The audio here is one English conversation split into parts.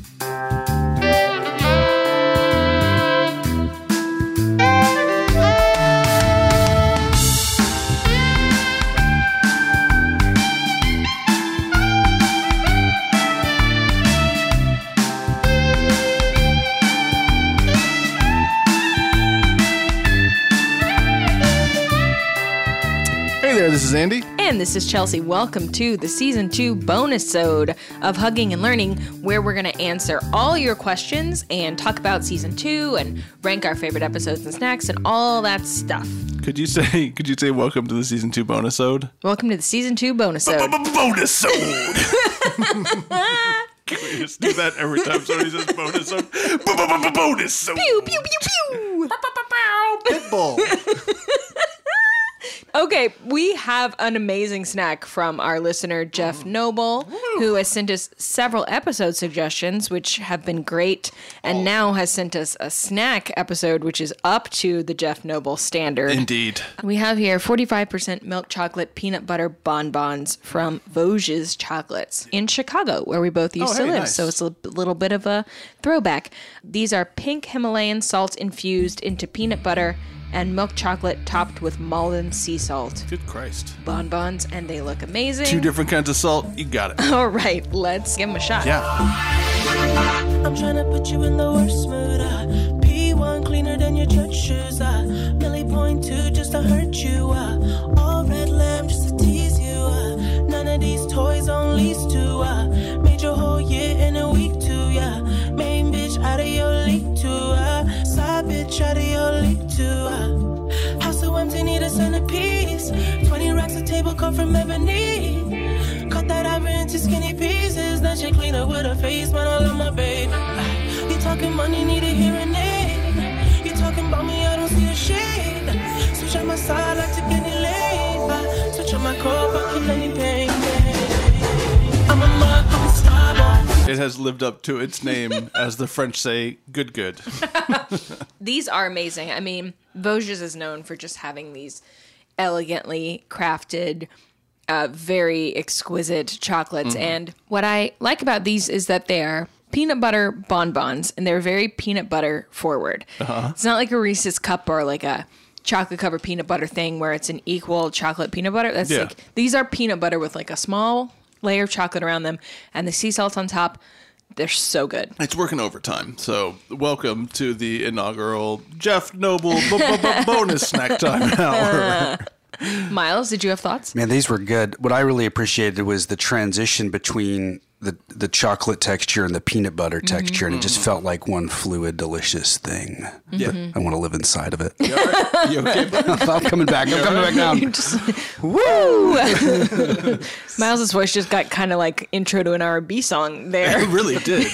Hey there, this is Andy. And this is Chelsea. Welcome to the season two bonus ode of Hugging and Learning, where we're going to answer all your questions and talk about season two and rank our favorite episodes and snacks and all that stuff. Could you say could you say welcome to the season two bonus ode? Welcome to the season two bonus ode. Bonus ode. Can we just do that every time somebody says bonus ode? Bonus ode. Pew, pew, pew, pew. Pitbull. Okay, we have an amazing snack from our listener Jeff Noble, who has sent us several episode suggestions, which have been great, and now has sent us a snack episode, which is up to the Jeff Noble standard. Indeed. We have here 45% milk chocolate peanut butter bonbons from Vosges Chocolates in Chicago, where we both used Oh, to hey, live. nice. So it's a little bit of a throwback. These are pink Himalayan salt infused into peanut butter and milk chocolate topped with Maldon sea salt Good Christ. bonbons, and they look amazing. Two different kinds of salt. You got it. All right, let's give them a shot. Yeah. I'm tryna put you in the worst mood. Uh. P1 cleaner than your church shoes. Uh. Millie point two just to hurt you. Uh. All red lamb just to tease you. Uh. None of these toys on of from ebony. Cut that ivory into skinny pieces. Then she clean up with her face, man. I love my baby. You talking money, need a hearing aid. You talking about me, I don't see a shade. Switch on my side, like to get it late. Switch on my core, but keep any pain. I'm a mug, star boy. It has lived up to its name, as the French say, good good. These are amazing. I mean, Vosges is known for just having these elegantly crafted, uh, very exquisite chocolates. And what I like about these is that they are peanut butter bonbons, and they're very peanut butter forward. It's not like a Reese's cup or like a chocolate covered peanut butter thing where it's an equal chocolate peanut butter. That's Yeah. like these are peanut butter with like a small layer of chocolate around them and the sea salt on top. They're so good. It's working overtime. So, welcome to the inaugural Jeff Noble b- b- b- bonus snack time hour. Miles, did you have thoughts? Man, these were good. What I really appreciated was the transition between the the chocolate texture and the peanut butter texture, and it just felt like one fluid, delicious thing. Yeah. I want to live inside of it. You okay. I'm coming back. I'm coming back down. Woo! Miles's voice just got kind of like intro to an R&B song It there. really did.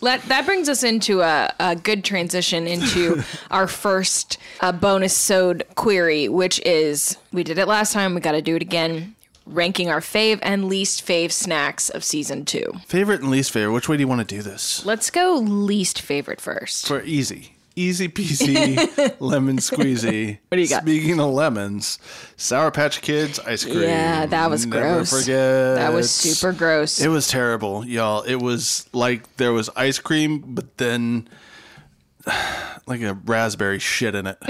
Let, that brings us into a, a good transition into our first uh, bonus sode query, which is we did it last time. We got to do it again. Ranking our fave and least fave snacks of season two. Favorite and least favorite. Which way do you want to do this? Let's go least favorite first. For easy. Easy peasy, lemon squeezy. What do you got? Speaking of lemons, Sour Patch Kids ice cream. Yeah, that was Never gross. Forget. That was super gross. It was terrible, y'all. It was like there was ice cream, but then like a raspberry shit in it.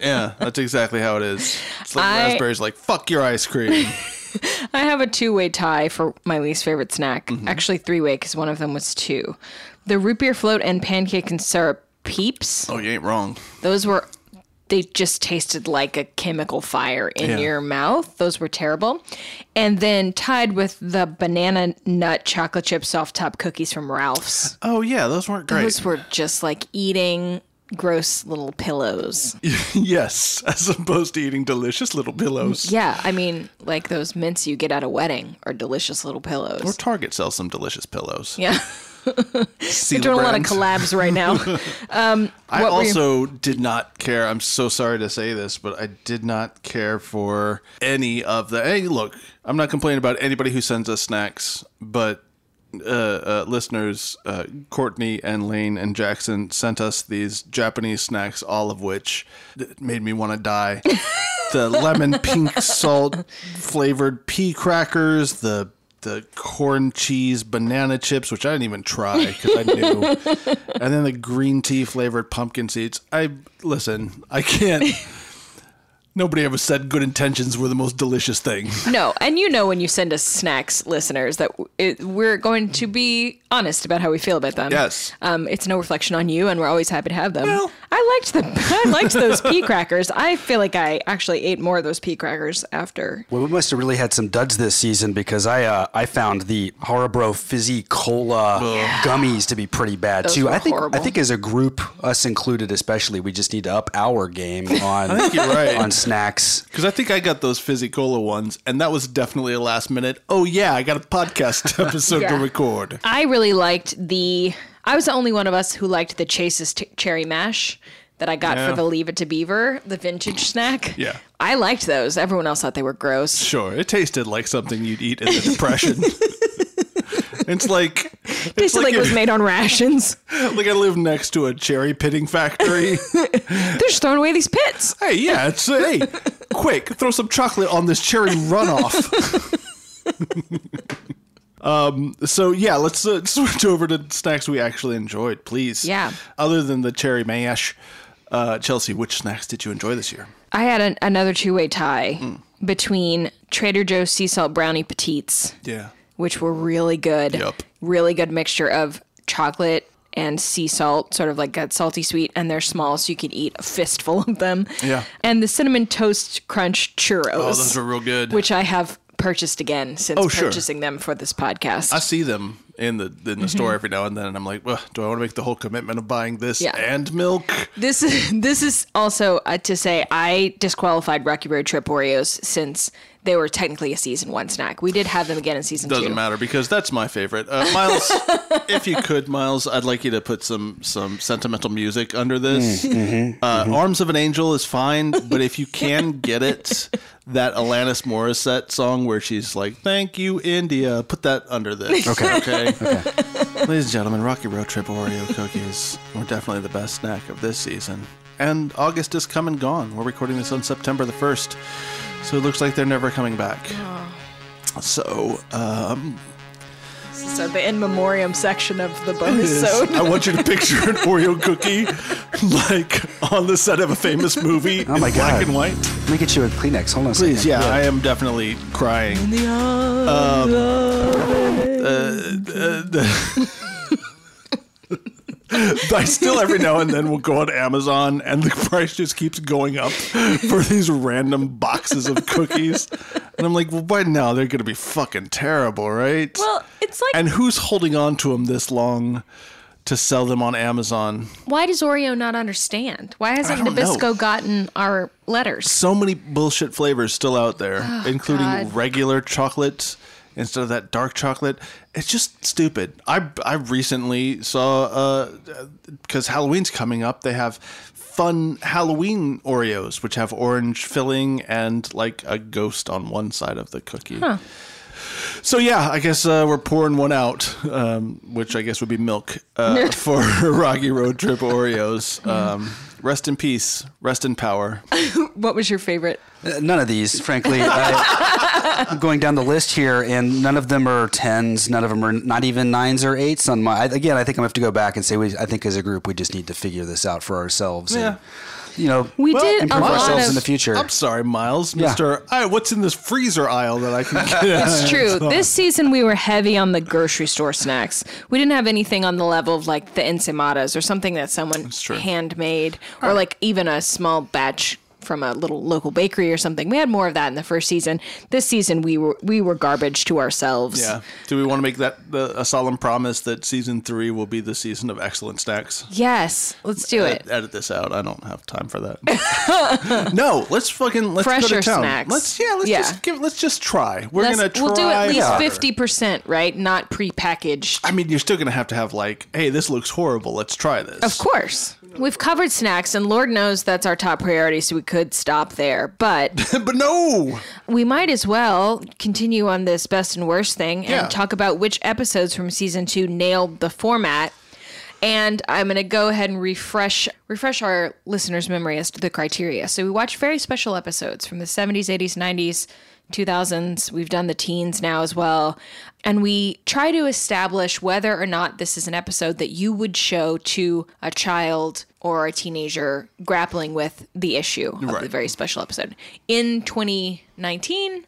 yeah, that's exactly how it is. It's like I- raspberries like fuck your ice cream. I have a two way tie for my least favorite snack. Mm-hmm. Actually, three way because one of them was two. The root beer float and pancake and syrup peeps. oh, you ain't wrong. Those were, they just tasted like a chemical fire in Yeah. your mouth. Those were terrible. And then tied with the banana nut chocolate chip soft top cookies from Ralph's. Oh yeah, those weren't great. Those were just like eating gross little pillows. yes, as opposed to eating delicious little pillows. Yeah, I mean, like those mints you get at a wedding are delicious little pillows. Or Target sells some delicious pillows. yeah. We're doing a lot of collabs right now. Um, I also did not care. I'm so sorry to say this, but I did not care for any of the. Hey, look, I'm not complaining about anybody who sends us snacks, but uh, uh, listeners, uh, Courtney and Lane and Jackson sent us these Japanese snacks, all of which made me want to die. the lemon pink salt flavored pea crackers, the the corn cheese banana chips, which I didn't even try because I knew, and then the green tea flavored pumpkin seeds. I listen. I can't. Nobody ever said good intentions were the most delicious thing. No, and you know when you send us snacks, listeners, that it, we're going to be honest about how we feel about them. Yes. Um, it's no reflection on you, and we're always happy to have them. Well- I liked the I liked those pea crackers. I feel like I actually ate more of those pea crackers after. Well, we must have really had some duds this season because I uh, I found the Haribo fizzy cola gummies to be pretty bad Those too. were I think horrible. I think as a group, us included especially, we just need to up our game on think you're right. on snacks. Because I think I got those fizzy cola ones, and that was definitely a last minute. Oh yeah, I got a podcast episode to record. I really liked the. I was the only one of us who liked the Chase's t- cherry mash that I got Yeah. for the Leave It to Beaver, the vintage snack. Yeah. I liked those. Everyone else thought they were gross. Sure, it tasted like something you'd eat in the depression. it's like it's Tasted like, it was made on rations. like I live next to a cherry pitting factory. They're just throwing away these pits. hey, yeah, it's uh, hey, quick, throw some chocolate on this cherry runoff. um. So yeah, let's uh, switch over to snacks we actually enjoyed, please. Yeah. Other than the cherry mash, uh, Chelsea, which snacks did you enjoy this year? I had an, another two way tie Hmm. between Trader Joe's sea salt brownie petites, Yeah. Which were really good. Yup. Really good mixture of chocolate and sea salt, sort of like that salty sweet, and they're small, so you could eat a fistful of them. Yeah. And the cinnamon toast crunch churros. Oh, those were real good. Which I have purchased again since Oh, sure. purchasing them for this podcast. I see them in the in the store every now and then, and I'm like, well, do I want to make the whole commitment of buying this Yeah. and milk? This is this is also uh, to say I disqualified Rocky Road Trip Oreos since they were technically a season one snack. We did have them again in season Doesn't two. matter because that's my favorite. Uh, Miles, if you could, Miles, I'd like you to put some some sentimental music under this. uh, Arms of an Angel is fine, but if you can get it, that Alanis Morissette song where she's like, "Thank you, India," put that under this. Okay. Okay. Ladies and gentlemen, Rocky Road Trip Oreo cookies were definitely the best snack of this season. And August is come and gone. We're recording this on September the 1st. So it looks like they're never coming back. So, um, So the in memoriam section of the bonus. I want you to picture an Oreo cookie like on the set of a famous movie Oh my in black and white. Let me get you a Kleenex. Hold on a Please, second. yeah, I am definitely crying. Um, I still every now and then will go on Amazon and the price just keeps going up for these random boxes of cookies. And I'm like, well, by now they're going to be fucking terrible, right? Well, it's like and who's holding on to them this long to sell them on Amazon? why does Oreo not understand? Why hasn't don't know. Nabisco gotten our letters? So many bullshit flavors still out there, oh, including God. regular chocolate instead of that dark chocolate. It's just stupid. I I recently saw uh because Halloween's coming up, they have fun Halloween Oreos which have orange filling and like a ghost on one side of the cookie. So yeah, I guess uh, we're pouring one out, um, which I guess would be milk uh, for Rocky Road Trip Oreos. Um, rest in peace, rest in power. What was your favorite? Uh, None of these, frankly. I, I'm going down the list here, and none of them are tens. None of them are not even nines or eights on my. Again, I think I'm gonna have to go back and say we. I think as a group, we just need to figure this out for ourselves. Yeah. And, you know, We did a improve lot ourselves of. in the future. I'm sorry, Miles, Yeah. Mister. I what's in this freezer aisle that I can get? It's true. This season we were heavy on the grocery store snacks. We didn't have anything on the level of like the ensaimadas or something that someone handmade or like even a small batch from a little local bakery or something. We had more of that in the first season. This season we were we were garbage to ourselves. yeah. Do we want to make that the, a solemn promise that season three will be the season of excellent snacks? Yes, let's do it. Edit this out. I don't have time for that. no, let's fucking let's go to town. snacks. Let's yeah, let's Yeah. just give let's just try. We're Let's- gonna try. we'll do at least fifty percent, right? Not prepackaged. I mean, you're still gonna have to have like, hey, this looks horrible. Let's try this. Of course. We've covered snacks, and Lord knows that's our top priority, so we could stop there. But but no. we might as well continue on this best and worst thing and Yeah. talk about which episodes from season two nailed the format. And I'm going to go ahead and refresh refresh our listeners' memory as to the criteria. So we watched very special episodes from the 70s, 80s, 90s, 2000s. We've done the teens now as well. And we try to establish whether or not this is an episode that you would show to a child or a teenager grappling with the issue of the very special episode. In 2019,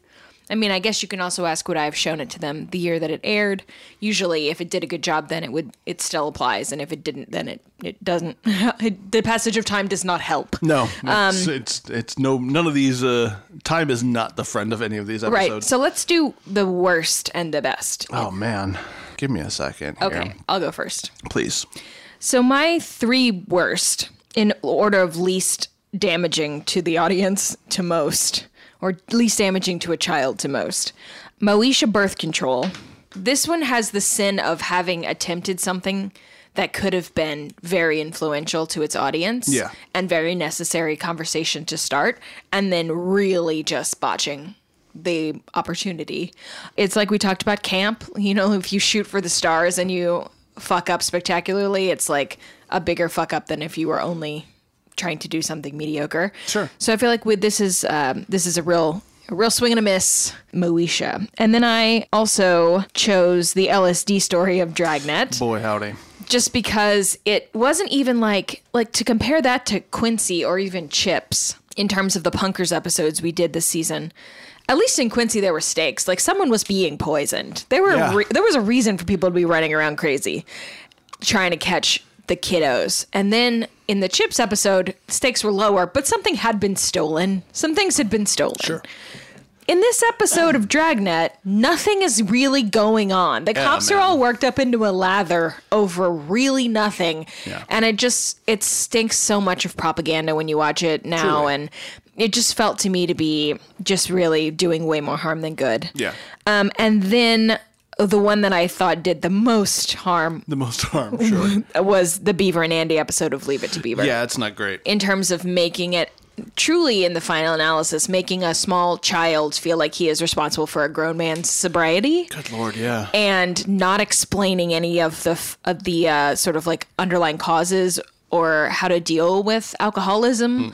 I mean, I guess you can also ask would I have shown it to them the year that it aired. Usually, if it did a good job, then it would it still applies, and if it didn't, then it it doesn't. it, the passage of time does not help. No, it's, Um, it's it's no none of these. Uh, time is not the friend of any of these episodes. Right. So let's do the worst and the best. oh man, give me a second. Here, Okay, I'll go first. please. So my three worst in order of least damaging to the audience to most, or least damaging to a child to most. Moesha birth control. This one has the sin of having attempted something that could have been very influential to its audience Yeah. and very necessary conversation to start, and then really just botching the opportunity. It's like we talked about camp. You know, if you shoot for the stars and you fuck up spectacularly, it's like a bigger fuck up than if you were only trying to do something mediocre. Sure. So I feel like with this is um, this is a real a real swing and a miss, Moesha. And then I also chose the LSD story of Dragnet Boy, howdy. just because it wasn't even like like to compare that to Quincy or even Chips in terms of the Punkers episodes we did this season. At least in Quincy there were stakes. Like someone was being poisoned. There were Yeah. re- there was a reason for people to be running around crazy trying to catch the kiddos. And then in the Chips episode, stakes were lower, but something had been stolen. Some things had been stolen. Sure. In this episode of Dragnet, nothing is really going on. The cops are all worked up into a lather over really nothing. Yeah. And it just it stinks so much of propaganda when you watch it now Truly. and it just felt to me to be just really doing way more harm than good. Yeah. Um and then the one that I thought did the most harm The most harm, sure. was the Beaver and Andy episode of Leave It to Beaver. yeah, it's not great. In terms of making it truly in the final analysis, making a small child feel like he is responsible for a grown man's sobriety Good lord, yeah. and not explaining any of the f- of the uh, sort of like underlying causes or how to deal with alcoholism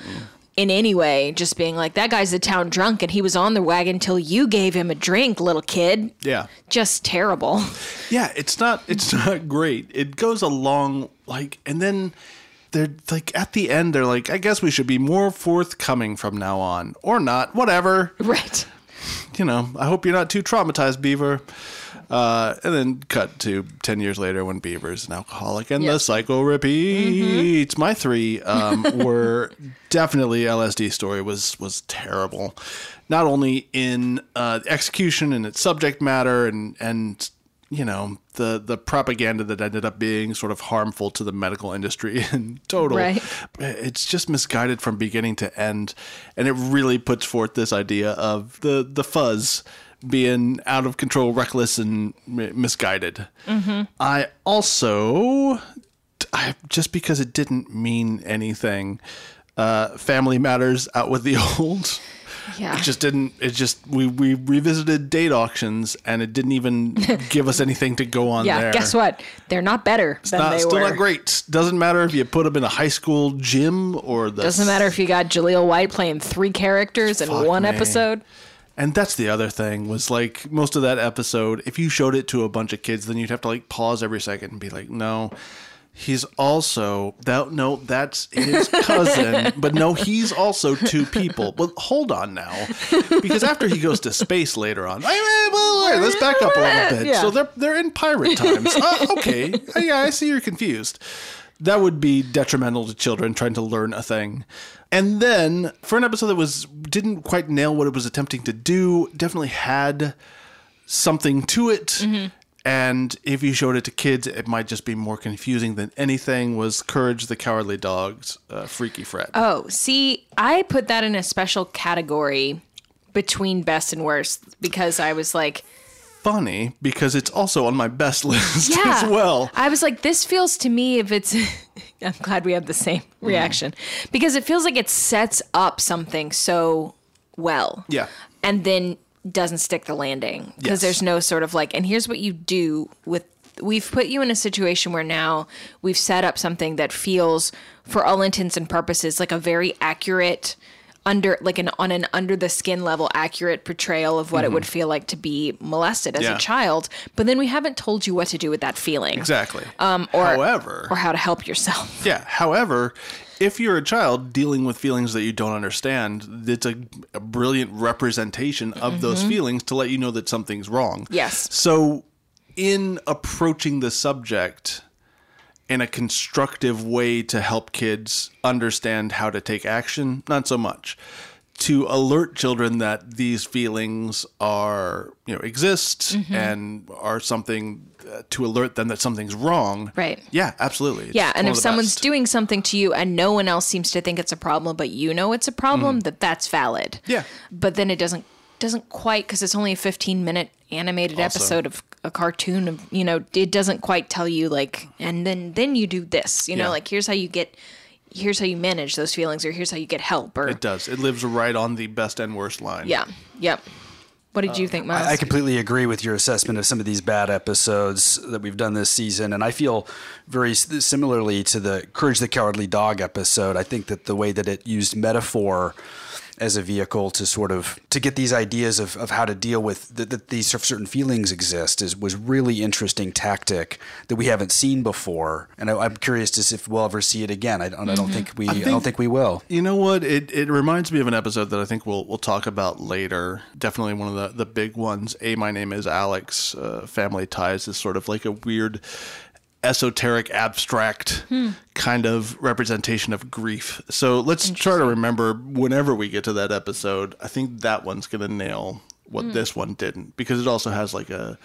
in any way. Just being like that guy's a town drunk and he was on the wagon till you gave him a drink, little kid. yeah. Just terrible. Yeah, it's not it's not great. It goes along like and then they're like at the end they're like I guess we should be more forthcoming from now on or not, whatever. right. You know, I hope you're not too traumatized, Beaver. Uh, and then cut to 10 years later when Beaver's an alcoholic and the Yep. cycle repeats. My three um, were definitely LSD story was was terrible. Not only in uh, execution and its subject matter and and you know the the propaganda that ended up being sort of harmful to the medical industry in total. Right. It's just misguided from beginning to end, and it really puts forth this idea of the the fuzz being out of control, reckless, and mi- misguided. I also, I just because it didn't mean anything. Uh, family matters out with the old. Yeah. It just didn't. It just we we revisited date auctions and it didn't even give us anything to go on yeah. there. Guess what? They're not better than Not, they still were. not great. Doesn't matter if you put them in a high school gym or the. Doesn't matter if you got Jaleel White playing three characters in one me. episode. And that's the other thing was like most of that episode. If you showed it to a bunch of kids, then you'd have to like pause every second and be like, "No, he's also that. No, that's his cousin, but no, he's also two people. But hold on now, because after he goes to space later on, wait, let's back up a little bit. Yeah. So they're they're in pirate times. Uh, okay, yeah, I see you're confused. That would be detrimental to children trying to learn a thing. And then for an episode that was didn't quite nail what it was attempting to do, definitely had something to it. And if you showed it to kids, it might just be more confusing than anything. Was Courage the Cowardly Dog's uh, Freaky Fred? Oh, see, I put that in a special category between best and worst because I was like, Funny because it's also on my best list yeah. as well. I was like, this feels to me if it's. I'm glad we have the same Mm-hmm. reaction because it feels like it sets up something so well. Yeah. And then doesn't stick the landing because Yes. there's no sort of like, and here's what you do with. We've put you in a situation where now we've set up something that feels, for all intents and purposes, like a very accurate under like an on an under the skin level accurate portrayal of what it would feel like to be molested as Mm-hmm. Yeah. a child but then we haven't told you what to do with that feeling Exactly. um or However, or how to help yourself Yeah. However, if you're a child dealing with feelings that you don't understand, it's a, a brilliant representation of those feelings to let you know that something's wrong. Mm-hmm. Yes. So, in approaching the subject in a constructive way to help kids understand how to take action, not so much. To alert children that these feelings are, you know, exist Mm-hmm. and are something uh, to alert them that something's wrong. Right. Yeah, absolutely. It's yeah and if someone's best. doing something to you and no one else seems to think it's a problem but you know it's a problem that that's valid. Yeah. but then it doesn't doesn't quite because it's only a 15 minute animated Also- episode of a cartoon of you know it doesn't quite tell you like and then then you do this you know Yeah. like here's how you get here's how you manage those feelings or here's how you get help or It does. It lives right on the best and worst line. yeah yep what did you think Miles? I completely agree with your assessment of some of these bad episodes that we've done this season, and I feel very similarly to the "Courage the Cowardly Dog" episode. I think that the way that it used metaphor as a vehicle to sort of to get these ideas of, of how to deal with that, that these certain feelings exist is was really interesting tactic that we haven't seen before, and I, I'm curious to see if we'll ever see it again. I don't, I don't think we I, don't think- think we will. You know what? It it reminds me of an episode that I think we'll we'll talk about later. Definitely one of the the big ones. A my name is Alex. Uh, Family ties is sort of like a weird esoteric abstract hmm. kind of representation of grief. So let's try to remember whenever we get to that episode, I think that one's going to nail what hmm. this one didn't because it also has like a,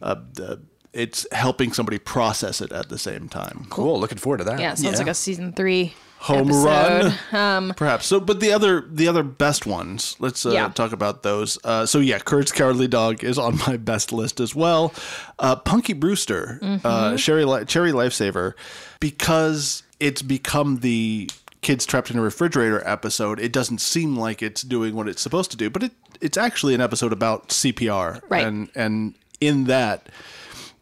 a, a it's helping somebody process it at the same time. Cool. Looking forward to that. yeah it sounds like a season three home episode. run, perhaps. So, but the other the other best ones. Let's uh, Yeah. talk about those. Uh, so yeah, Courage the Cowardly Dog is on my best list as well. Uh, Punky Brewster, uh, Sherry Li- Cherie Lifesaver, because it's become the kids trapped in a refrigerator episode. It doesn't seem like it's doing what it's supposed to do, but it it's actually an episode about CPR, Right. And and in that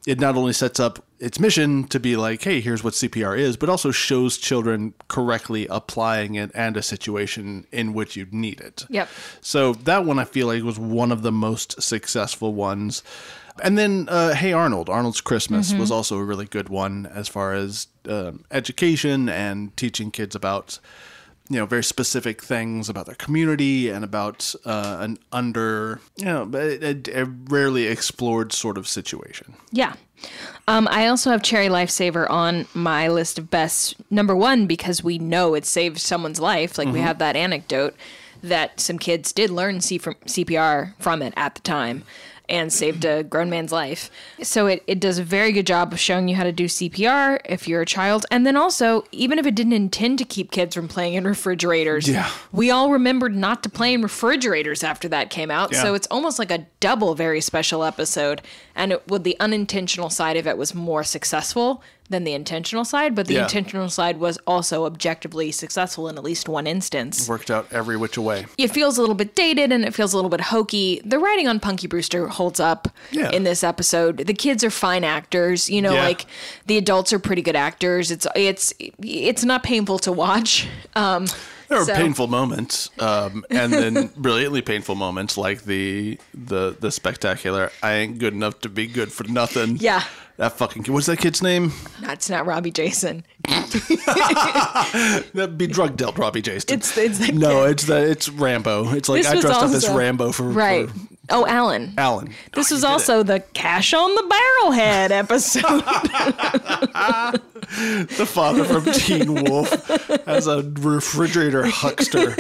it not only sets up its mission to be like, hey, here's what CPR is, but also shows children correctly applying it and a situation in which you'd need it. Yep. So that one I feel like was one of the most successful ones. And then, uh, Hey Arnold, Arnold's Christmas was also a really good one as far as um, education and teaching kids about, you know, very specific things about their community and about uh, an under, you know, a, a- rarely explored sort of situation. Yeah. Um, I also have Cherie Lifesaver on my list of best number one because we know it saved someone's life. Like we have that anecdote that some kids did learn C from CPR from it at the time and saved a grown man's life. So it, it does a very good job of showing you how to do CPR if you're a child. And then also, even if it didn't intend to keep kids from playing in refrigerators, Yeah. we all remembered not to play in refrigerators after that came out. Yeah. So it's almost like a double very special episode. And it, with the unintentional side of it was more successful than the intentional side, but the Yeah. intentional side was also objectively successful in at least one instance. Worked out every which way. It feels a little bit dated and it feels a little bit hokey. The writing on Punky Brewster holds up Yeah. in this episode. The kids are fine actors, you know, Yeah. like the adults are pretty good actors. It's it's it's not painful to watch. Um There are So- painful moments, um, and then brilliantly painful moments like the the the spectacular. I ain't good enough to be good for nothing. Yeah. that fucking kid. What's that kid's name? that's not Robbie Jason. That'd be drug dealt Robbie Jason. It's it's no, kid. it's the it's Rambo. It's like This I dressed up as Rambo for right. for Oh, Alan. Alan. This Oh, was you did also the cash on the barrelhead episode. the father from Teen Wolf as a refrigerator huckster.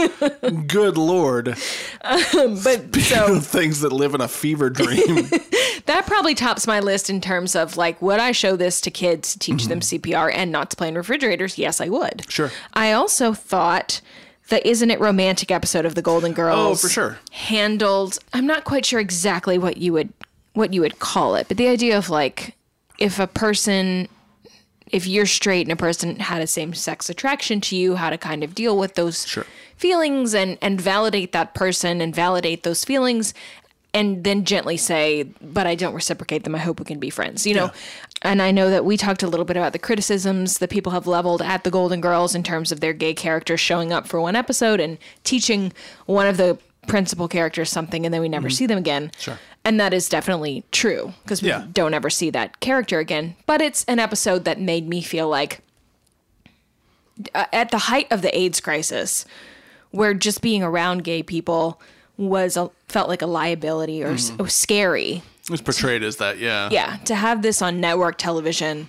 Good lord, but so things that live in a fever dream. that probably tops my list in terms of like, would I show this to kids to teach them Mm-hmm. CPR and not to play in refrigerators? Yes, I would. Sure. I also thought the Isn't It Romantic episode of The Golden oh, Girls. Oh, for sure. Handled. I'm not quite sure exactly what you would what you would call it, but the idea of like if a person if you're straight and a person had a same sex attraction to you, how to kind of deal with those Sure. feelings and and validate that person and validate those feelings and then gently say, but I don't reciprocate them. I hope we can be friends. You know, and I know that we talked a little bit about the criticisms that people have leveled at the Golden Girls in terms of their gay characters showing up for one episode and teaching one of the principal characters something and then we never see them again. Sure. And that is definitely true because we Yeah. don't ever see that character again. But it's an episode that made me feel like uh, at the height of the AIDS crisis, where just being around gay people was a, felt like a liability or mm-hmm. or oh, scary. It was portrayed as that, yeah. Yeah, to have this on network television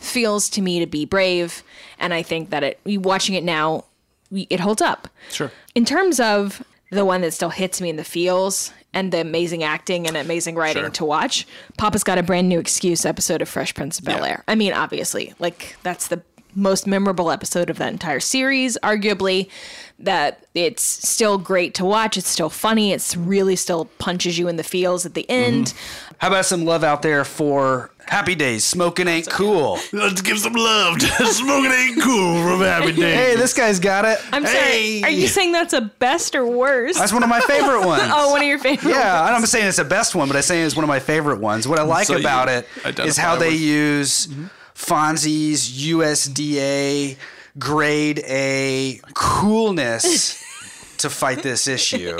feels to me to be brave, and I think that it watching it now, it holds up. Sure. In terms of the one that still hits me in the feels and the amazing acting and amazing writing Sure. to watch, Papa's got a brand new excuse episode of Fresh Prince of Bel Yeah. Air. I mean, obviously, like that's the most memorable episode of that entire series, arguably. That it's still great to watch. It's still funny. It's really still punches you in the feels at the end. Mm-hmm. How about some love out there for Happy Days? Smoking ain't cool. Let's give some love to Smoking Ain't Cool from Happy Days. Hey, this guy's got it. I'm Hey! sorry. Are you saying that's a best or worst? That's one of my favorite ones. oh, one of your favorite. Yeah, I'm not saying it's the best one, but I'm saying it's one of my favorite ones. What I like So about it is identify is how they with- use mm-hmm. Fonzie's USDA grade A coolness to fight this issue.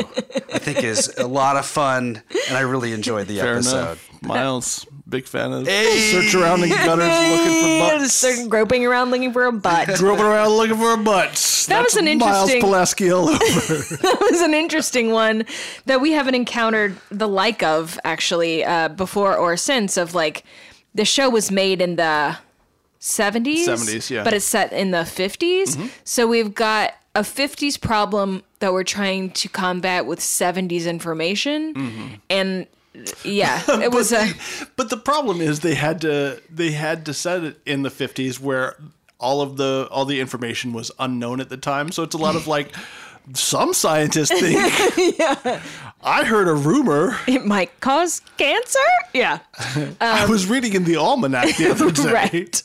I think is a lot of fun, and I really enjoyed the Fair episode. enough. Miles, big fan of Hey! search around in gutters looking for butts. just start groping around looking for a butt. Groping around looking for a butt. That was That's an Miles interesting- Pulaski all over. that was an interesting one that we haven't encountered the like of actually uh, before or since. Of like, the show was made in the 70s 70s, yeah. but it's set in the 50s mm-hmm. so we've got a 50s problem that we're trying to combat with 70s information mm-hmm. and yeah it was a But the problem is they had to they had to set it in the 50s where all of the all the information was unknown at the time. So it's a lot of like some scientists think yeah. I heard a rumor. it might cause cancer yeah I was reading in the almanac the other day. Right.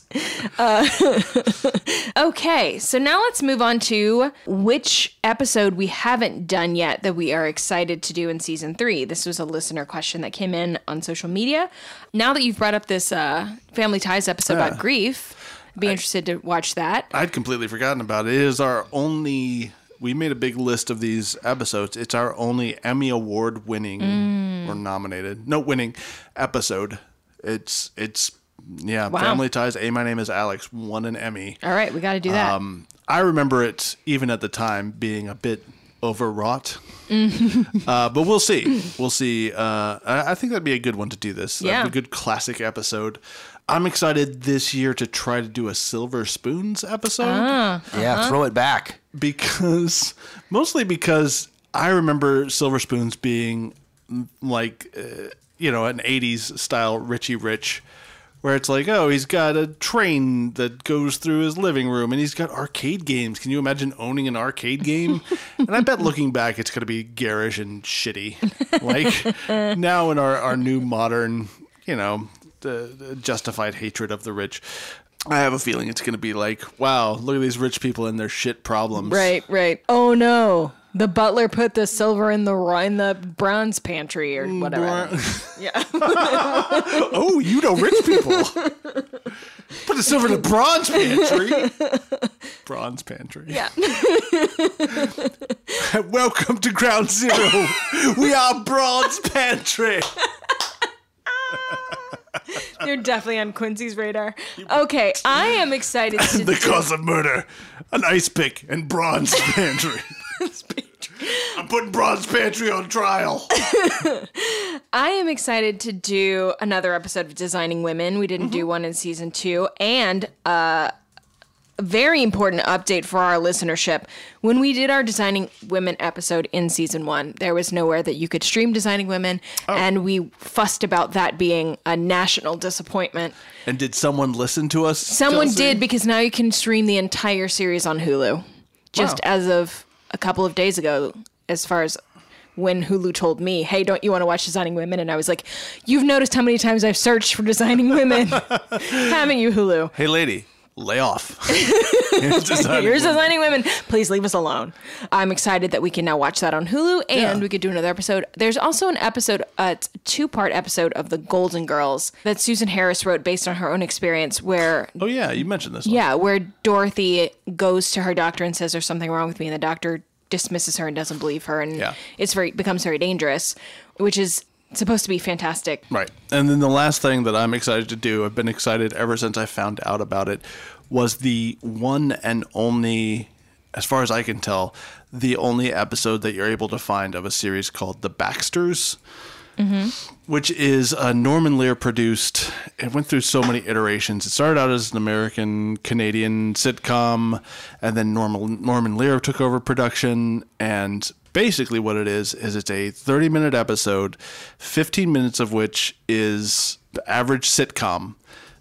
Okay, so now let's move on to which episode we haven't done yet that we are excited to do in season three. This was a listener question that came in on social media. Now that you've brought up this uh, Family Ties episode about grief, I'd be interested to watch that. I'd completely forgotten about it. It is our only. We made a big list of these episodes. It's our only Emmy Award winning Mm. or nominated, no winning episode. It's it's yeah. Wow. Family Ties. A My Name Is Alex won an Emmy. All right, we got to do that. Um, I remember it even at the time being a bit overwrought. Mm-hmm. uh, but we'll see. We'll see. Uh, I, I think that'd be a good one to do this. That'd Yeah. be a good classic episode. I'm excited this year to try to do a Silver Spoons episode Ah. Yeah, Uh-huh. throw it back. Because mostly because I remember Silver Spoons being like uh, you know an 80s style Richie Rich where it's like oh he's got a train that goes through his living room and he's got arcade games. Can you imagine owning an arcade game? And I bet looking back it's going to be garish and shitty. Like now in our our new modern you know justified hatred of the rich I have a feeling it's going to be like, wow, look at these rich people and their shit problems. right, right. Oh no. The butler put the silver in the in the bronze pantry or mm, whatever. Yeah. oh, you know rich people. Put the silver in the bronze pantry. Bronze pantry. Yeah. Welcome to Ground Zero. we are Bronze Pantry. You're definitely on Quincy's radar. Okay, I am excited to The cause of murder. An ice pick and bronze pantry. I'm putting bronze pantry on trial. I am excited to do another episode of Designing Women. We didn't do one in season two. And uh, very important update for our listenership. When we did our Designing Women episode in season one, there was nowhere that you could stream Designing Women. Oh. And we fussed about that being a national disappointment. And did someone listen to us? Someone Chelsea? did because now you can stream the entire series on Hulu. Just Wow. as of a couple of days ago, as far as when Hulu told me, "Hey, don't you want to watch Designing Women?" and I was like, "You've noticed how many times I've searched for Designing Women, haven't you, Hulu?" Hey, lady, lay off. Here's Designing Women. Please leave us alone. I'm excited that we can now watch that on Hulu and Yeah. we could do another episode. There's also an episode, uh, it's a two part episode of The Golden Girls that Susan Harris wrote based on her own experience where Oh yeah, you mentioned this. One. Yeah, where Dorothy goes to her doctor and says there's something wrong with me, and the doctor dismisses her and doesn't believe her, and Yeah. it's very becomes very dangerous, which is supposed to be fantastic. Right. And then the last thing that I'm excited to do, I've been excited ever since I found out about it, was the one and only, as far as I can tell, the only episode that you're able to find of a series called The Baxters. Mm-hmm. Which is a Norman Lear produced. It went through so many iterations. It started out as an American Canadian sitcom, and then Norman Norman Lear took over production. And basically, what it is is it's a 30 minute episode, 15 minutes of which is the average sitcom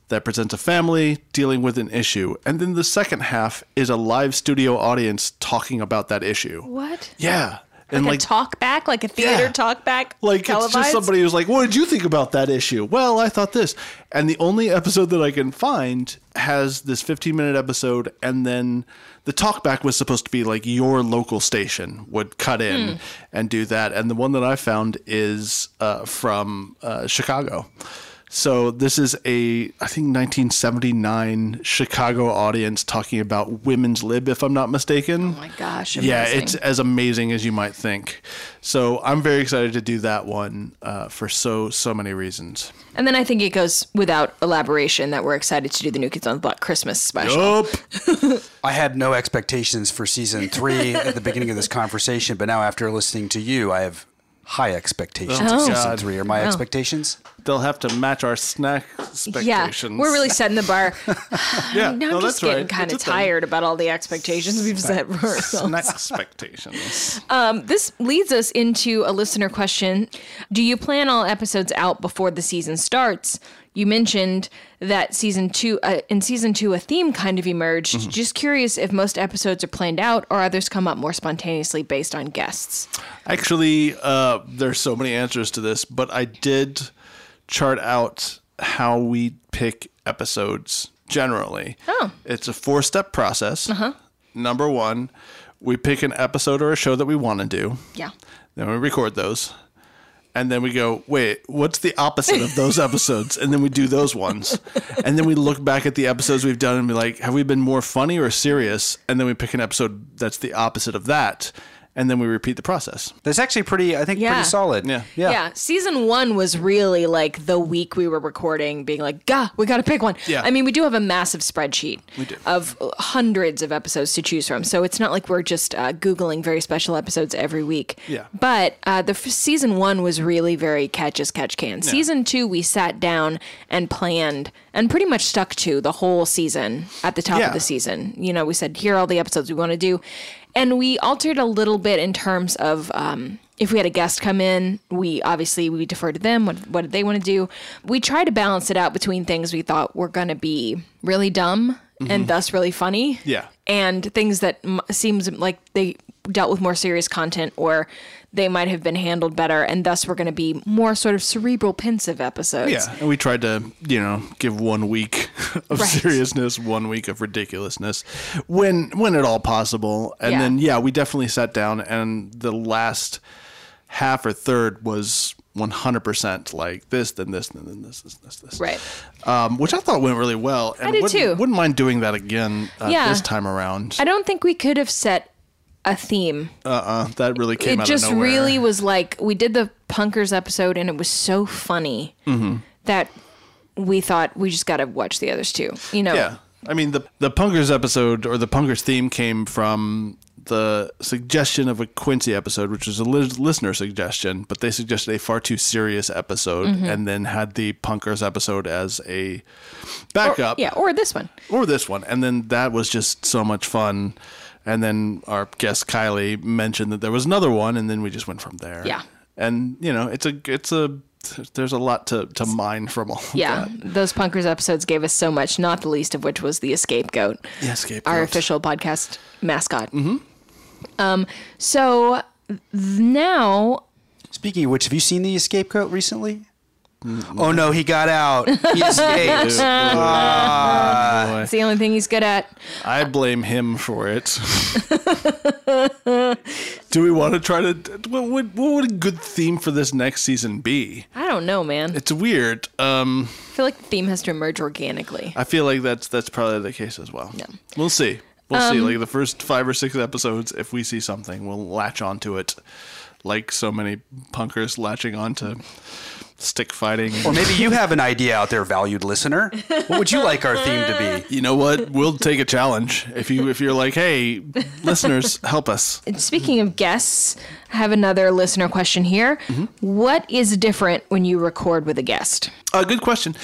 that presents a family dealing with an issue, and then the second half is a live studio audience talking about that issue. What? Yeah, and Like, like talk back, like a theater Yeah. talk back, like it's televised? just somebody who's like, "What did you think about that issue?" Well, I thought this, and the only episode that I can find has this 15 minute episode, and then the talkback was supposed to be like your local station would cut in Hmm. and do that, and the one that I found is uh, from uh, Chicago. So this is a I think 1979 Chicago audience talking about women's lib, if I'm not mistaken. Oh my gosh! Yeah, it's as amazing as you might think. So I'm very excited to do that one uh, for so so many reasons. and then I think it goes without elaboration that we're excited to do the New Kids on the Block Christmas special. Yup. I had no expectations for season three at the beginning of this conversation, but now after listening to you, I have high expectations Oh, of season God. three. Are my oh. expectations? They'll have to match our snack expectations. Yeah, we're really setting the bar. yeah. Now no, I'm that's just getting right. kind of It's a thing. tired about all the expectations we've set for ourselves. Snack expectations. Um, this leads us into a listener question. Do you plan all episodes out before the season starts? You mentioned that season two, uh, in season two, a theme kind of emerged. Mm-hmm. Just curious if most episodes are planned out or others come up more spontaneously based on guests. Actually, uh, there's so many answers to this, but I did chart out how we pick episodes generally. Oh. It's a four step process. Uh-huh. Number one, we pick an episode or a show that we want to do. Yeah. Then we record those. And then we go, wait, what's the opposite of those episodes? And then we do those ones. And then we look back at the episodes we've done and be like, have we been more funny or serious? And then we pick an episode that's the opposite of that. And then we repeat the process. That's actually pretty, I think, Yeah. pretty solid. Yeah. Yeah. Yeah. Season one was really like the week we were recording, being like, "Gah, we got to pick one." Yeah. I mean, we do have a massive spreadsheet do. of hundreds of episodes to choose from, so it's not like we're just uh, googling very special episodes every week. Yeah. But uh, the f- season one was really very catch as catch can. Season two, we sat down and planned and pretty much stuck to the whole season at the top Yeah. of the season. You know, we said here are all the episodes we want to do, and we altered a little bit in terms of. Um, if we had a guest come in, we obviously we defer to them. What what did they want to do? We try to balance it out between things we thought were going to be really dumb and thus really funny, Mm-hmm. Yeah. and things that m- seems like they dealt with more serious content or they might have been handled better, and thus were going to be more sort of cerebral, pensive episodes. Yeah. And we tried to, you know, give one week of Right. seriousness, one week of ridiculousness when when at all possible. And Yeah. then yeah, we definitely sat down and the last half or third was 100% like this, then this, then then this, this, this, this. Right. Um, which I thought went really well. And did wouldn't, too. Wouldn't mind doing that again uh, Yeah. this time around. I don't think we could have set a theme. Uh-uh, that really came it out just really was like we did the Punkers episode, and it was so funny Mm-hmm. that we thought we just got to watch the others too. You know. Yeah. I mean, the the Punkers episode or the Punkers theme came from the suggestion of a Quincy episode, which was a li- listener suggestion, but they suggested a far too serious episode Mm-hmm. and then had the Punkers episode as a Or- backup. yeah, or this one. Or this one. And then that was just so much fun. And then our guest Kylie mentioned that there was another one, and then we just went from there. Yeah. And you know, it's a it's a there's a lot to, to mine from all of Yeah, that. those Punkers episodes gave us so much, not the least of which was the Escape Goat, Yeah, Scapegoat. our official podcast mascot. Mm-hmm. Um, so th- now, Speaking of which, have you seen the Escape Coat recently? Oh no, he got out. He escaped. Ah. It's the only thing he's good at. I blame him for it. Do we want to try to? What would, what would a good theme for this next season be? I don't know, man. It's weird. Um, I feel like the theme has to emerge organically. I feel like that's that's probably the case as well. Yeah. We'll see. We'll see. Like the first five or six episodes, if we see something, we'll latch onto it, like so many punkers latching onto stick fighting. Or maybe you have an idea out there, valued listener. What would you like our theme to be? you know what? We'll take a challenge if you if you're like, hey, listeners, help us. And Speaking of guests, I have another listener question here. What is different when you record with a guest? Uh, good question.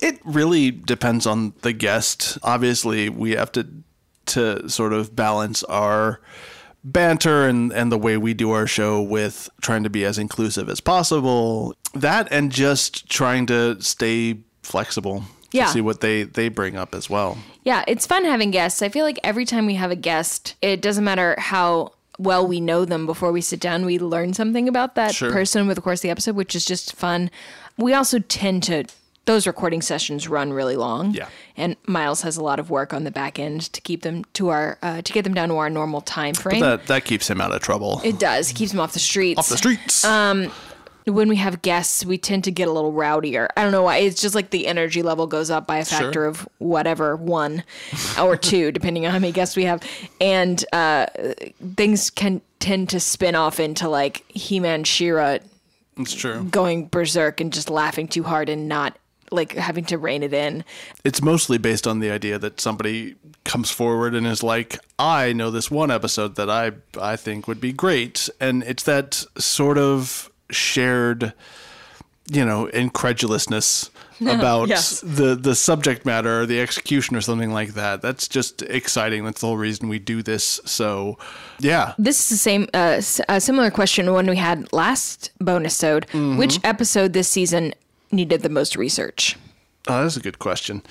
It really depends on the guest. Obviously, we have to to sort of balance our banter and, and the way we do our show with trying to be as inclusive as possible. That and just trying to stay flexible. Yeah. To see what they, they bring up as well. Yeah, it's fun having guests. I feel like every time we have a guest, it doesn't matter how well we know them before we sit down, we learn something about that Sure. person over the course of the episode, which is just fun. We also tend to those recording sessions run really long. Yeah. And Miles has a lot of work on the back end to keep them to our uh, to get them down to our normal time frame. That that keeps him out of trouble. it does. It keeps him off the streets. Off the streets. when we have guests, we tend to get a little rowdier. I don't know why. It's just like the energy level goes up by a factor Sure. of whatever, one or two, depending on how many guests we have. And uh, things can tend to spin off into like He Man She-Ra it's true. going berserk and just laughing too hard and not like having to rein it in. it's mostly based on the idea that somebody comes forward and is like, I know this one episode that I I think would be great, and it's that sort of shared, you know, incredulousness about Yes. the the subject matter or the execution or something like that. That's just exciting. That's the whole reason we do this. So, yeah, This is the same, uh, s- a similar question when we had last bonus episode. Mm-hmm. Which episode this season needed the most research? oh, that's a good question.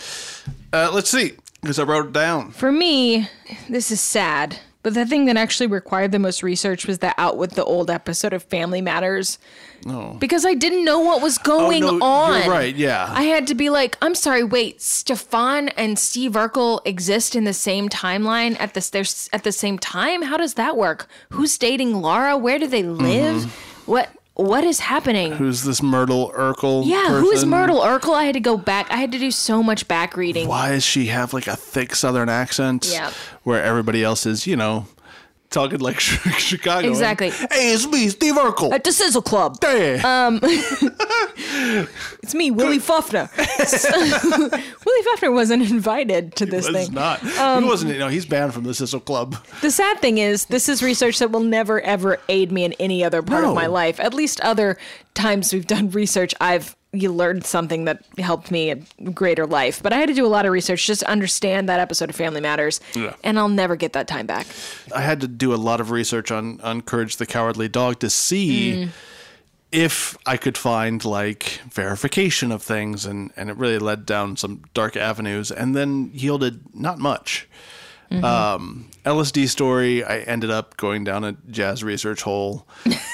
Uh, let's see, because I wrote it down. For me, this is sad, but the thing that actually required the most research was the out with the old episode of Family Matters. No. Because I didn't know what was going Oh, no, on. you're right, yeah. I had to be like, I'm sorry, wait, Stefan and Steve Urkel exist in the same timeline at the they're at the same time? How does that work? Who's dating Laura? Where do they live? Mm-hmm. What what is happening? Who's this Myrtle Urkel? yeah, who is? Myrtle Urkel? I had to go back. I had to do so much back reading. why does she have like a thick southern accent Yeah. where everybody else is you know talking like chicago Exactly. hey it's me steve urkel At the Sizzle Club. hey. It's me, Willie Fuffner. Willie Fuffner wasn't invited to this It's thing. Um, not he wasn't know he's banned from the Sizzle club The sad thing is, this is research that will never ever aid me in any other part No. of my life. At least other times we've done research, I've you learned something that helped me a greater life. But I had to do a lot of research just to understand that episode of Family Matters, Yeah. and I'll never get that time back. i had to do a lot of research on on courage the cowardly dog to see if i could find like verification of things and and it really led down some dark avenues and then yielded not much um, LSD story, I ended up going down a jazz research hole,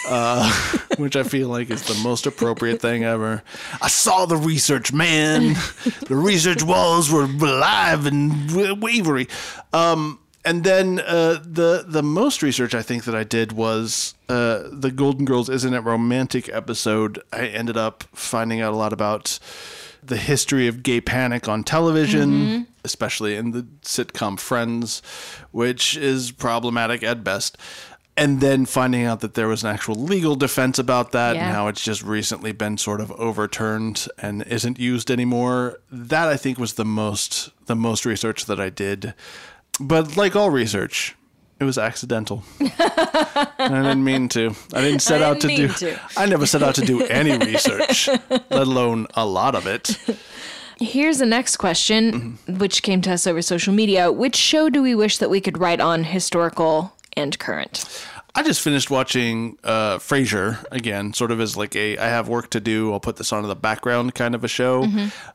uh, which I feel like is the most appropriate thing ever. I saw the research, man. the research walls were alive and wavery. Um, and then uh, the the most research I think that I did was uh, the Golden Girls Isn't It Romantic episode. I ended up finding out a lot about the history of gay panic on television, especially in the sitcom Friends, which is problematic at best. And then finding out that there was an actual legal defense about that Yeah. and how it's just recently been sort of overturned and isn't used anymore. That I think was the most the most research that I did. But like all research, it was accidental. I didn't mean to. I didn't set I out to didn't do. to. I never set out to do any research, let alone a lot of it. Here's the next question, which came to us over social media. Which show do we wish that we could write on historical and current? I just finished watching uh, Frasier again, sort of as like a I have work to do. I'll put this on in the background kind of a show.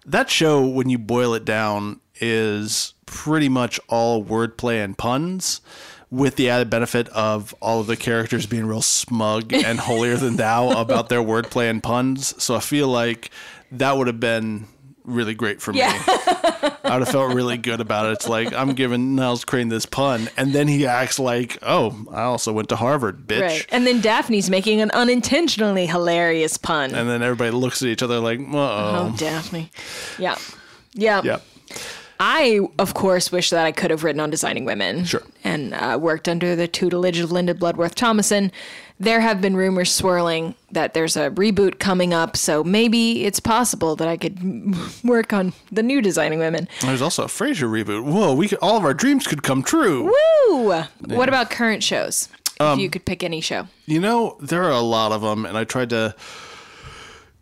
That show, when you boil it down, is pretty much all wordplay and puns. With the added benefit of all of the characters being real smug and holier than thou about their wordplay and puns. So I feel like that would have been really great for me. Yeah. I would have felt really good about it. It's like I'm giving Niles Crane this pun, and then he acts like, "Oh, I also went to Harvard, bitch." Right. And then Daphne's making an unintentionally hilarious pun. And then everybody looks at each other like, "Uh oh, oh." Daphne. Yeah. Yeah. Yep. I, of course, wish that I could have written on designing women. Sure. And uh, worked under the tutelage of Linda Bloodworth Thomason. There have been rumors swirling that there's a reboot coming up, so maybe it's possible that I could work on the new designing women. There's also a Frasier reboot. Whoa, we could, all of our dreams could come true. Woo! What about current shows? If Um, you could pick any show. You know, there are a lot of them, and I tried to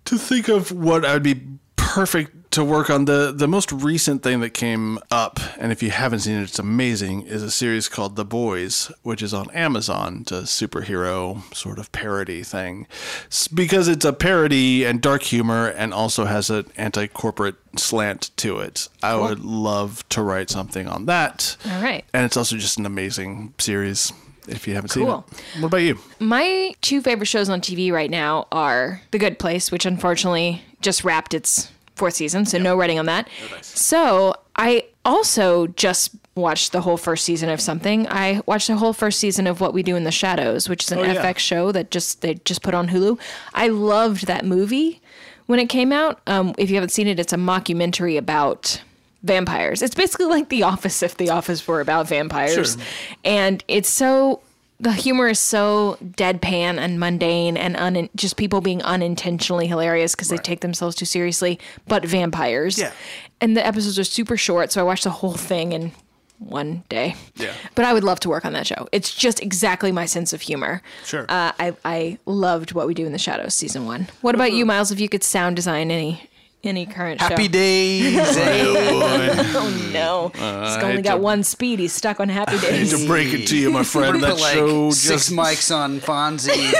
to think of what I'd be perfect to work on. the The most recent thing that came up, and if you haven't seen it, it's amazing. Is a series called The Boys, which is on Amazon. It's a superhero sort of parody thing, S- because it's a parody and dark humor, and also has an anti corporate slant to it. I would love to write something on that. All right. and it's also just an amazing series. If you haven't Cool. seen it, what about you? My two favorite shows on TV right now are The Good Place, which unfortunately just wrapped its fourth season, so no writing on that. So I also just watched the whole first season of something. I watched the whole first season of What We Do in the Shadows, which is an Oh, yeah. FX show that just they just put on Hulu. I loved that movie when it came out. Um, if you haven't seen it, it's a mockumentary about vampires. It's basically like The Office if The Office were about vampires. Sure. And it's so the humor is so deadpan and mundane and un- just people being unintentionally hilarious because they take themselves too seriously, but vampires. Yeah. And the episodes are super short, so I watched the whole thing in one day. Yeah. But I would love to work on that show. It's just exactly my sense of humor. Sure. Uh, I I loved what we do in the shadows season one. What about you, Miles? If you could sound design any any current show. Happy show? days. eh? Oh no, he's I only got to- one speed. He's stuck on Happy Days. I hate Days. to break it to you, my friend. That like show six just. mics on Fonzie.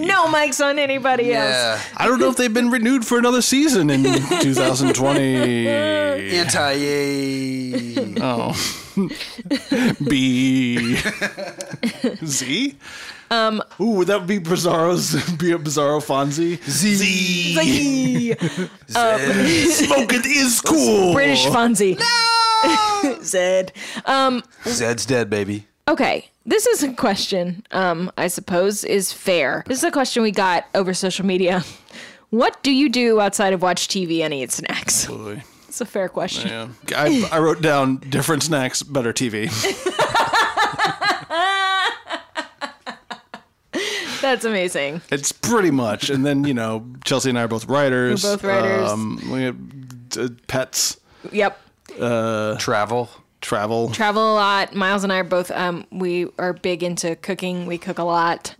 no mics on anybody else. yeah. I don't know if they've been renewed for another season in 2020. Anti Oh. B. Z? Um, Ooh, would that be Bizarro's be a Bizarro Fonzie? Z. Z. Z. Smoking is cool. British Fonzie. No. Zed. Um, Zed's dead, baby. okay, this is a question, um, I suppose, is fair. This is a question we got over social media. What do you do outside of watch TV and eat snacks? Boy, It's a fair question. Yeah. I, I wrote down different snacks, better TV. That's amazing. It's pretty much. And then, you know, Chelsea and I are both writers. We're both writers. Um, we have uh, pets, Yep. Travel. travel. Travel a lot. Miles and I are both, um, we are big into cooking. We cook a lot.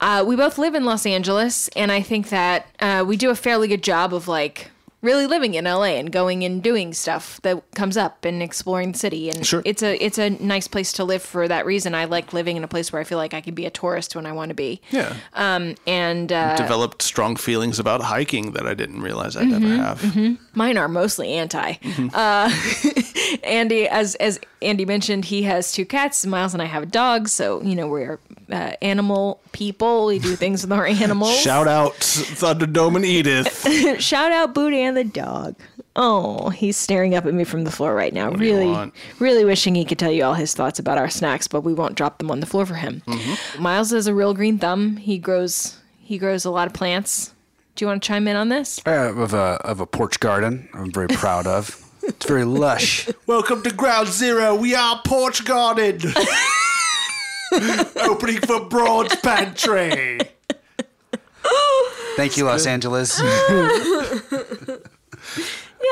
Uh, we both live in Los Angeles, and I think that uh, we do a fairly good job of like really living in LA and going and doing stuff that comes up and exploring the city. And Sure. it's a it's a nice place to live for that reason. I like living in a place where I feel like I can be a tourist when I want to be. yeah. And uh, Developed strong feelings about hiking that I didn't realize I'd Mm-hmm, ever have. mine are mostly anti. Uh, Andy, as as Andy mentioned, he has two cats. Miles and I have a dog, so you know we're uh, animal people. We do things with our animals. Shout out Thunderdome and Edith. Shout out Booty and the dog. Oh, he's staring up at me from the floor right now. do you really, really wishing he could tell you all his thoughts about our snacks, but we won't drop them on the floor for him. Mm-hmm. Miles has a real green thumb. He grows he grows a lot of plants. Do you want to chime in on this? Uh, of a of a porch garden. I'm very proud of. It's very lush. Welcome to Ground Zero. We are Porch Garden. Opening for Broad's Pantry. Thank you, Los Angeles.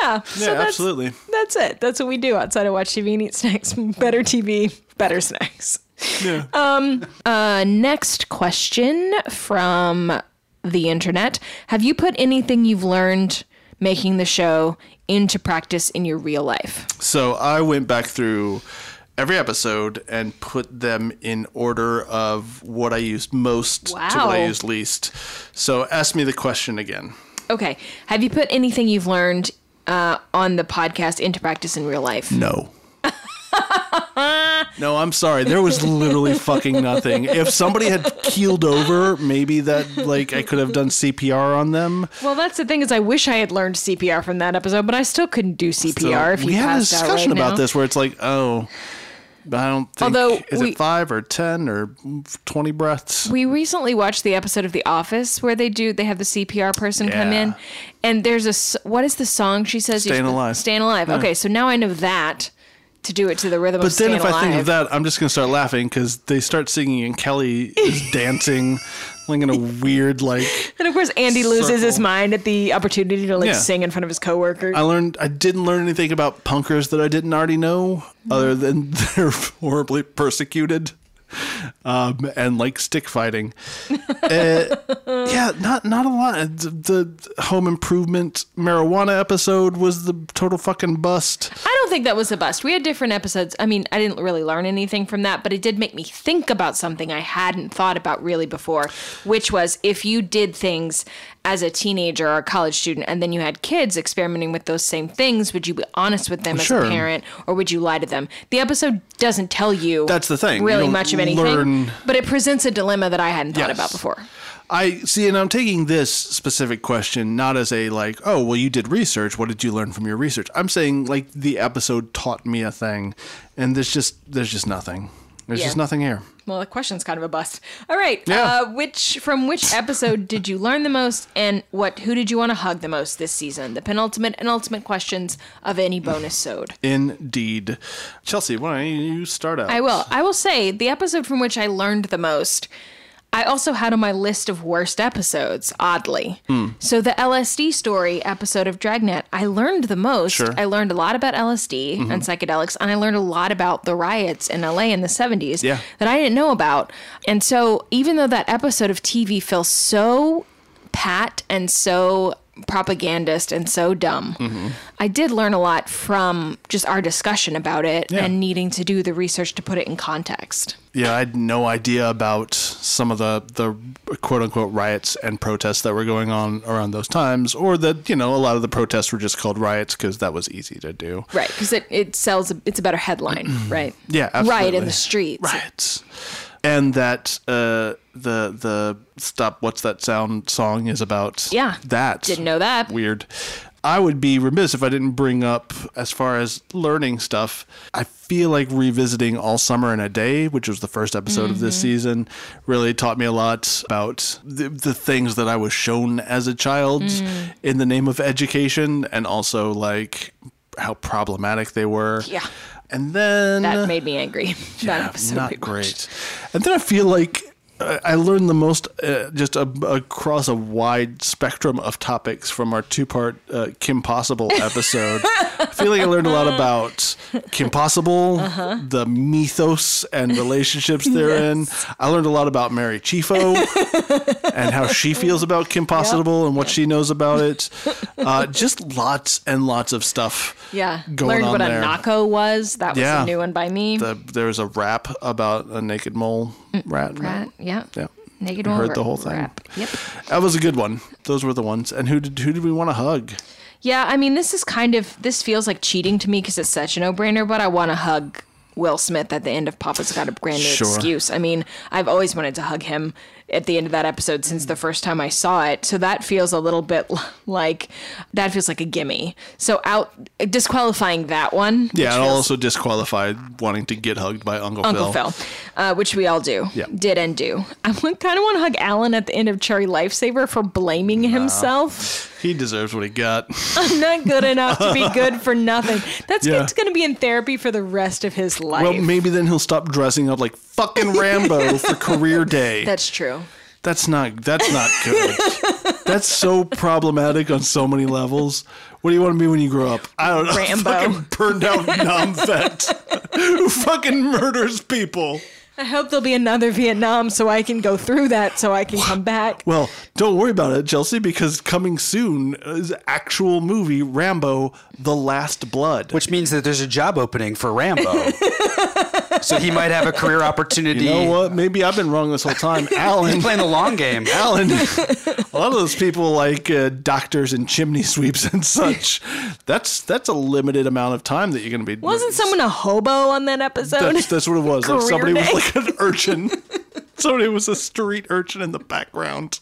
Yeah, so Yeah, that's, absolutely. That's it. That's what we do outside of watch TV and eat snacks. Better TV, better snacks. Yeah. Um. Uh. Next question from the internet: Have you put anything you've learned making the show into practice in your real life? So I went back through every episode and put them in order of what I used most to what I used least. So ask me the question again. Okay. Have you put anything you've learned uh, on the podcast into practice in real life? No. No, I'm sorry. There was literally fucking nothing. If somebody had keeled over, maybe that like I could have done CPR on them. Well, that's the thing is, I wish I had learned CPR from that episode, but I still couldn't do CPR So if you we had a discussion right about now. this where it's like, oh, I don't think. Although is we- it five or ten or twenty breaths? We recently watched the episode of The Office where they do they have the CPR person come in, and there's a what is the song she says? Staying Alive. Staying alive. Okay, so now I know that to do it to the rhythm But then if Alive. I think of that, I'm just gonna start laughing because they start singing and Kelly is dancing like in a weird like. and of course, Andy loses his mind at the opportunity to like Yeah. sing in front of his coworkers. I learned I didn't learn anything about punkers that I didn't already know, other than they're horribly persecuted, um, and like stick fighting. Uh, yeah, not not a lot. The, the home improvement marijuana episode was the total fucking bust. I don't think that was a bust. We had different episodes. I mean, I didn't really learn anything from that, but it did make me think about something I hadn't thought about really before, which was if you did things as a teenager or a college student and then you had kids experimenting with those same things, would you be honest with them as Sure. a parent or would you lie to them? The episode doesn't tell you That's the thing. Really much of anything, learn- but it presents a dilemma that I hadn't thought Yes. about before. I see, and I'm taking this specific question not as a like, oh, well, you did research. What did you learn from your research? I'm saying like the episode taught me a thing, and there's just there's just nothing. There's Yeah. just nothing here. Well, the question's kind of a bust. All right. Yeah. Uh, which from which episode did you learn the most, and what? Who did you want to hug the most this season? The penultimate and ultimate questions of any bonus sode. Indeed, Chelsea. Why don't you start out? I will. I will say the episode from which I learned the most. I also had on my list of worst episodes, oddly. Hmm. So the LSD story episode of Dragnet, I learned the most. Sure. Mm-hmm. I learned a lot about LSD and psychedelics, and I learned a lot about the riots in LA in the 70s Yeah. that I didn't know about. And so even though that episode of TV feels so pat and so propagandist and so dumb. Mm-hmm. I did learn a lot from just our discussion about it Yeah. and needing to do the research to put it in context. Yeah, I had no idea about some of the the quote unquote riots and protests that were going on around those times, or that you know a lot of the protests were just called riots because that was easy to do. Right, because it, it sells, a, it's a better headline, right? Yeah, Riot in the streets. Riots, and that uh, the the stop. What's that sound song is about? Yeah. that Didn't know that. Weird. I would be remiss if I didn't bring up, as far as learning stuff, I feel like revisiting All Summer in a Day, which was the first episode of this season, really taught me a lot about the, the things that I was shown as a child in the name of education and also like how problematic they were. Yeah. And then That made me angry. that yeah, episode not great. And then I feel like I learned the most uh, just a, across a wide spectrum of topics from our two-part uh, Kim Possible episode. I feel like I learned a lot about Kim Possible, Uh-huh. the mythos and relationships therein. I learned a lot about Mary Chifo and how she feels about Kim Possible and what she knows about it. Uh, just lots and lots of stuff. Yeah. going Learned on what there. a Naco was. That was Yeah. a new one by me. The, there was a rap about a naked mole rat. Rat. Yeah. Yeah. Naked heard the whole thing. Rap. Yep. That was a good one. Those were the ones. And who did who did we want to hug? Yeah, I mean, this is kind of this feels like cheating to me because it's such a no-brainer. But I want to hug Will Smith at the end of Papa's Got a Brand New Sure. Excuse. I mean, I've always wanted to hug him at the end of that episode since the first time I saw it. So that feels a little bit like that feels like a gimme. So out disqualifying that one. Yeah, and feels- also disqualified wanting to get hugged by Uncle, Uncle Phil. Phil, uh, which we all do, Yeah. did and do. I kind of want to hug Alan at the end of Cherie Lifesaver for blaming himself. He deserves what he got. I'm not good enough to be good for nothing. That's Yeah. going to be in therapy for the rest of his life. well, maybe then he'll stop dressing up like fucking Rambo for career day. That's true. That's not that's not good. that's so problematic on so many levels. What do you want to be when you grow up? I don't know. Rambo. Fucking burned out numb vet who fucking murders people. I hope there'll be another Vietnam so I can go through that so I can come back. Well, don't worry about it, Chelsea, because coming soon is actual movie Rambo: The Last Blood. Which means that there's a job opening for Rambo. so he might have a career opportunity. You know what? Maybe I've been wrong this whole time. Alan, He's Playing the long game. Alan, a lot of those people like uh, doctors and chimney sweeps and such. That's that's a limited amount of time that you're going to be. Wasn't someone a hobo on that episode? That's, that's what it was. Like somebody day. was like an urchin. somebody was a street urchin in the background.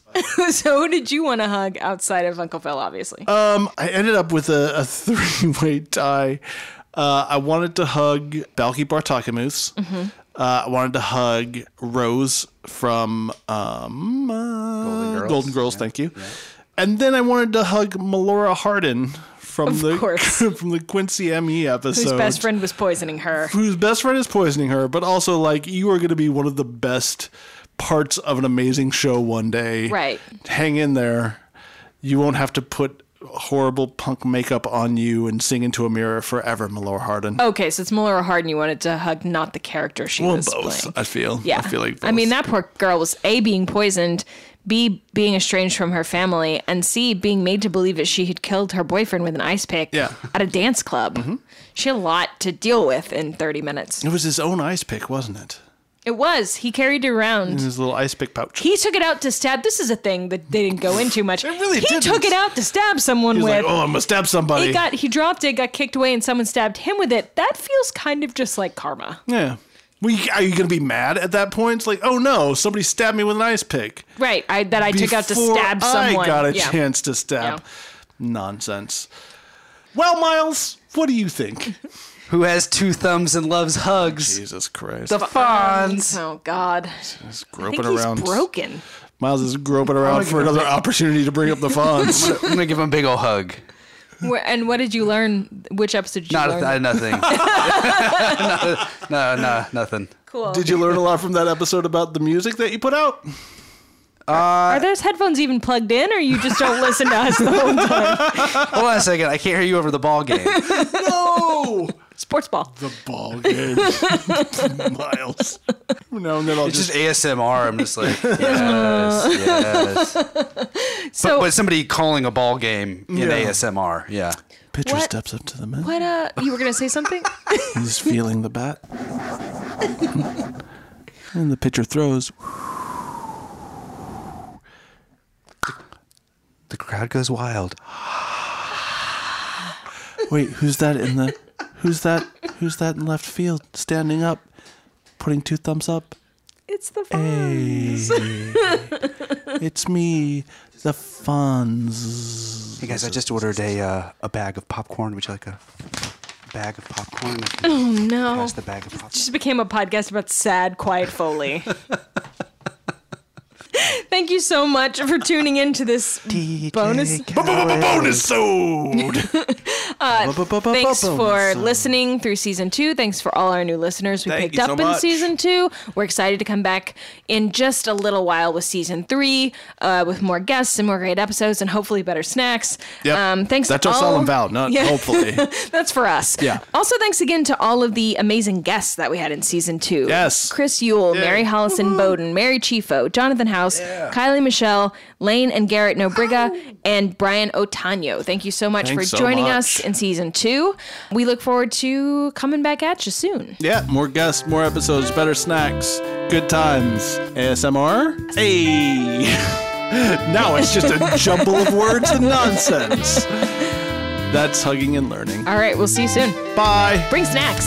so who did you want to hug outside of Uncle Phil, obviously? Um, I ended up with a, a three-way tie. Uh, I wanted to hug Balki Bartokomous. Mm-hmm. Uh, I wanted to hug Rose from um, uh, Golden Girls. Golden Girls. Thank you. And then I wanted to hug Melora Hardin from Of the course. from the Quincy ME episode. Whose best friend was poisoning her. whose best friend is poisoning her, but also like you are going to be one of the best parts of an amazing show one day. Right. Hang in there. You won't have to put horrible punk makeup on you and sing into a mirror forever, Melora Hardin. Okay, so it's Melora Hardin you wanted to hug, not the character she was. well, was both. playing. I feel. Yeah. I feel like. I mean, that poor girl was A, being poisoned, B, being estranged from her family, and C, being made to believe that she had killed her boyfriend with an ice pick Yeah. Mm-hmm. at a dance club. She had a lot to deal with in 30 minutes. It was his own ice pick, wasn't it? It was. He carried it around. In his little ice pick pouch. He took it out to stab. This is a thing that they didn't go into much. It really he didn't. took it out to stab someone He was with. like, "Oh, I'm gonna stab somebody." He got he dropped it, got kicked away, and someone stabbed him with it. That feels kind of just like karma. yeah. Well, you- are you gonna be mad at that point? It's like, oh no, somebody stabbed me with an ice pick. Right. I that I took out to Before stab someone. I got a yeah. chance to stab. Nonsense. Well, Miles, what do you think? Who has two thumbs and loves hugs? Jesus Christ. The Fonz. Oh God. He's I groping think he's around. broken. Miles is groping oh around for another opportunity to bring up the Fonz. I'm gonna give him a big ol' hug. Where, and what did you learn? Which episode did you Not learn? a, nothing. no, no, nothing. cool. Did you learn a lot from that episode about the music that you put out? Uh, Are those headphones even plugged in, or you just don't listen to us the whole time? Hold on a second. I can't hear you over the ball game. No! Sports ball. the ball game. Miles. Now and then I'll It's just. just ASMR. I'm just like, yes, yes. So but, but somebody calling a ball game in Yeah. ASMR. Yeah. Pitcher What? steps up to the man. what? Uh, you were gonna say something? He's feeling the bat. and the pitcher throws. The crowd goes wild. Wait, who's that in the who's that who's that in left field standing up putting two thumbs up? It's the fun. Hey. it's me, the Fonz. Hey guys, I just ordered a uh, a bag of popcorn. Would you like a bag of popcorn? Oh no. Pass the bag of popcorn. just became a podcast about sad, quiet Foley. Thank you so much for tuning in to this bonus. Bonus sold. Thanks for listening through season two. Thanks for all our new listeners we Thank picked you up so in much. season two. We're excited to come back in just a little while with season three, uh, with more guests and more great episodes, and hopefully better snacks. Yep. Um, thanks. That's to our all, solemn vow, not Yeah. hopefully. That's for us. Yeah. Also, thanks again to all of the amazing guests that we had in season two. Yes. Chris Yule, Mary Hollison Bowden, Mary Chifo, Jonathan House, Kylie Michelle, Lane and Garrett Nobriga, and Brian Otano. Thank you so much Thanks for so joining much. us in season two. We look forward to coming back at you soon. Yeah, more guests, more episodes, better snacks, good times, ASMR. Hey. now it's just a jumble of words and nonsense. That's hugging and learning. All right, we'll see you soon. Bye. Bring snacks.